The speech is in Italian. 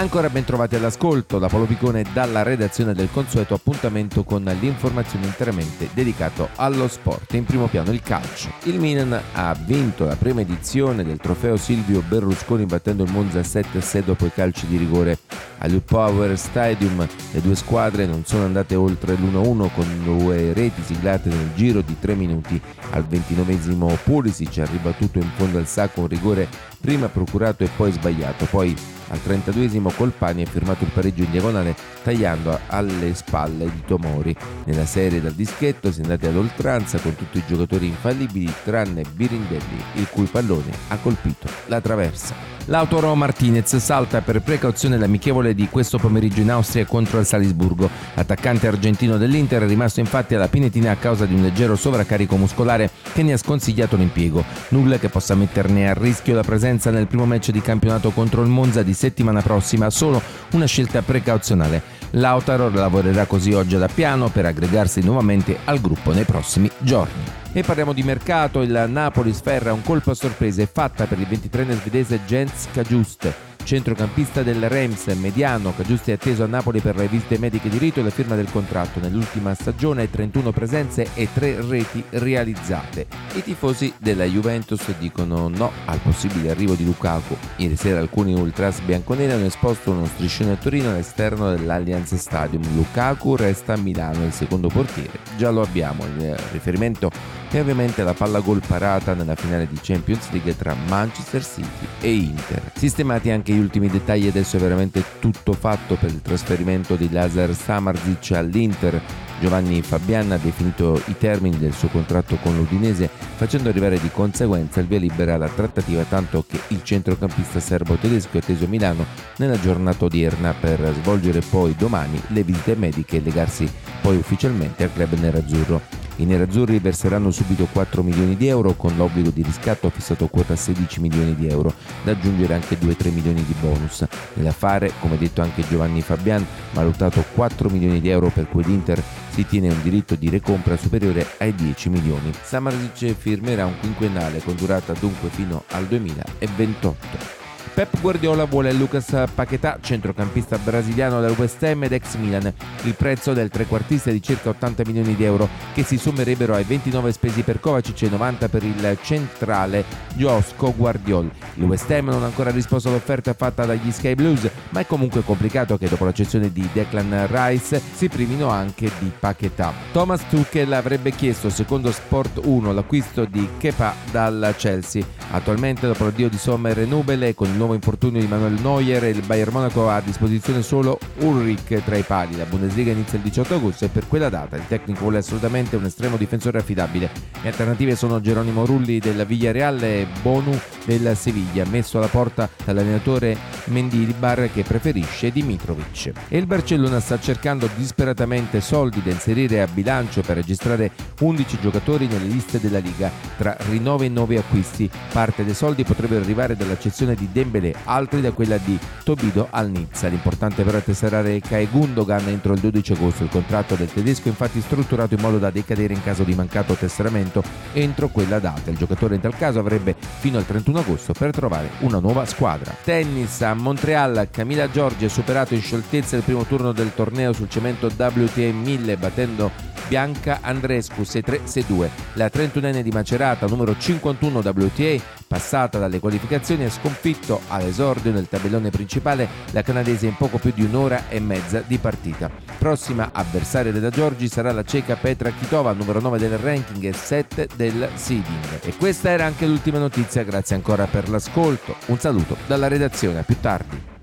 Ancora ben trovati all'ascolto da Paolo Picone dalla redazione del consueto appuntamento con l'informazione interamente dedicato allo sport. In primo piano il calcio. Il Milan ha vinto la prima edizione del trofeo Silvio Berlusconi battendo il Monza 7-6 dopo i calci di rigore al Power Stadium. Le due squadre non sono andate oltre l'1-1 con due reti siglate nel giro di 3 minuti. Al 29 Pulisic ha ribattuto in fondo al sacco un rigore prima procurato e poi sbagliato. Poi al 32esimo Colpani ha firmato il pareggio in diagonale tagliando alle spalle di Tomori. Nella serie dal dischetto si è andati ad oltranza con tutti i giocatori infallibili tranne Birindelli, il cui pallone ha colpito la traversa. Lautaro Martinez salta per precauzione l'amichevole di questo pomeriggio in Austria contro il Salisburgo. L'attaccante argentino dell'Inter è rimasto infatti alla pinetina a causa di un leggero sovraccarico muscolare che ne ha sconsigliato l'impiego. Nulla che possa metterne a rischio la presenza nel primo match di campionato contro il Monza di settimana prossima, solo una scelta precauzionale. Lautaro lavorerà così oggi da piano per aggregarsi nuovamente al gruppo nei prossimi giorni. E parliamo di mercato, il Napoli sferra un colpo a sorpresa fatta per il 23enne svedese Jens Kajuste centrocampista del Reims mediano che giusto è atteso a Napoli per le visite mediche di rito e la firma del contratto. Nell'ultima stagione 31 presenze e 3 reti realizzate. I tifosi della Juventus dicono no al possibile arrivo di Lukaku. Ieri sera alcuni ultras bianconeri hanno esposto uno striscione a Torino all'esterno dell'Allianz Stadium. Lukaku resta a Milano, il secondo portiere. Già lo abbiamo, il riferimento è ovviamente la palla gol parata nella finale di Champions League tra Manchester City e Inter. Sistemati anche gli ultimi dettagli, adesso è veramente tutto fatto per il trasferimento di Lazar Samarzic all'Inter. Giovanni Fabian ha definito i termini del suo contratto con l'Udinese, facendo arrivare di conseguenza il via libera alla trattativa, tanto che il centrocampista serbo-tedesco è atteso a Milano nella giornata odierna per svolgere poi domani le visite mediche e legarsi poi ufficialmente al club nerazzurro. I nerazzurri verseranno subito 4 milioni di euro con l'obbligo di riscatto fissato a quota 16 milioni di euro, da aggiungere anche 2-3 milioni di bonus. Nell'affare, come detto anche Giovanni Fabian, valutato 4 milioni di euro per cui l'Inter si tiene un diritto di recompra superiore ai 10 milioni. Samarzic firmerà un quinquennale con durata dunque fino al 2028. Pep Guardiola vuole Lucas Paquetà, centrocampista brasiliano del West Ham ed ex Milan. Il prezzo del trequartista è di circa 80 milioni di euro che si sommerebbero ai 29 spesi per Kovacic e 90 per il centrale Josco Guardiol. Il West Ham non ha ancora risposto all'offerta fatta dagli Sky Blues, ma è comunque complicato che dopo la cessione di Declan Rice si primino anche di Paquetà. Thomas Tuchel avrebbe chiesto, secondo Sport 1, l'acquisto di Kepa dal Chelsea. Attualmente, dopo l'addio di Sommer e Nubel e con il nuovo infortunio di Manuel Neuer, il Bayern Monaco ha a disposizione solo Ulrich tra i pali. La Bundesliga inizia il 18 agosto e per quella data il tecnico vuole assolutamente un estremo difensore affidabile. Le alternative sono Geronimo Rulli del Villarreal e Bonu del Seviglia, messo alla porta dall'allenatore Mendilibar che preferisce Dimitrovic. E il Barcellona sta cercando disperatamente soldi da inserire a bilancio per registrare 11 giocatori nelle liste della Liga. Tra rinnovi e nuovi acquisti, parte dei soldi potrebbero arrivare dall'accezione di Dembélé, altri da quella di Tobido al Nizza. L'importante però è tesserare Kai Gundogan entro il 12 agosto. Il contratto del tedesco è infatti strutturato in modo da decadere in caso di mancato tesseramento entro quella data. Il giocatore in tal caso avrebbe fino al 31 agosto per trovare una nuova squadra. Tennis a Montreal, Camila Giorgi ha superato in scioltezza il primo turno del torneo sul cemento WTA 1000 battendo Bianca Andrescu 6-3-6-2. La 31enne di Macerata, numero 51 WTA, passata dalle qualificazioni, ha sconfitto all'esordio nel tabellone principale la canadese in poco più di un'ora e mezza di partita. Prossima avversaria della Giorgi sarà la ceca Petra Kitova, numero 9 del ranking e 7 del seeding. E questa era anche l'ultima notizia, grazie ancora per l'ascolto. Un saluto dalla redazione, a più tardi.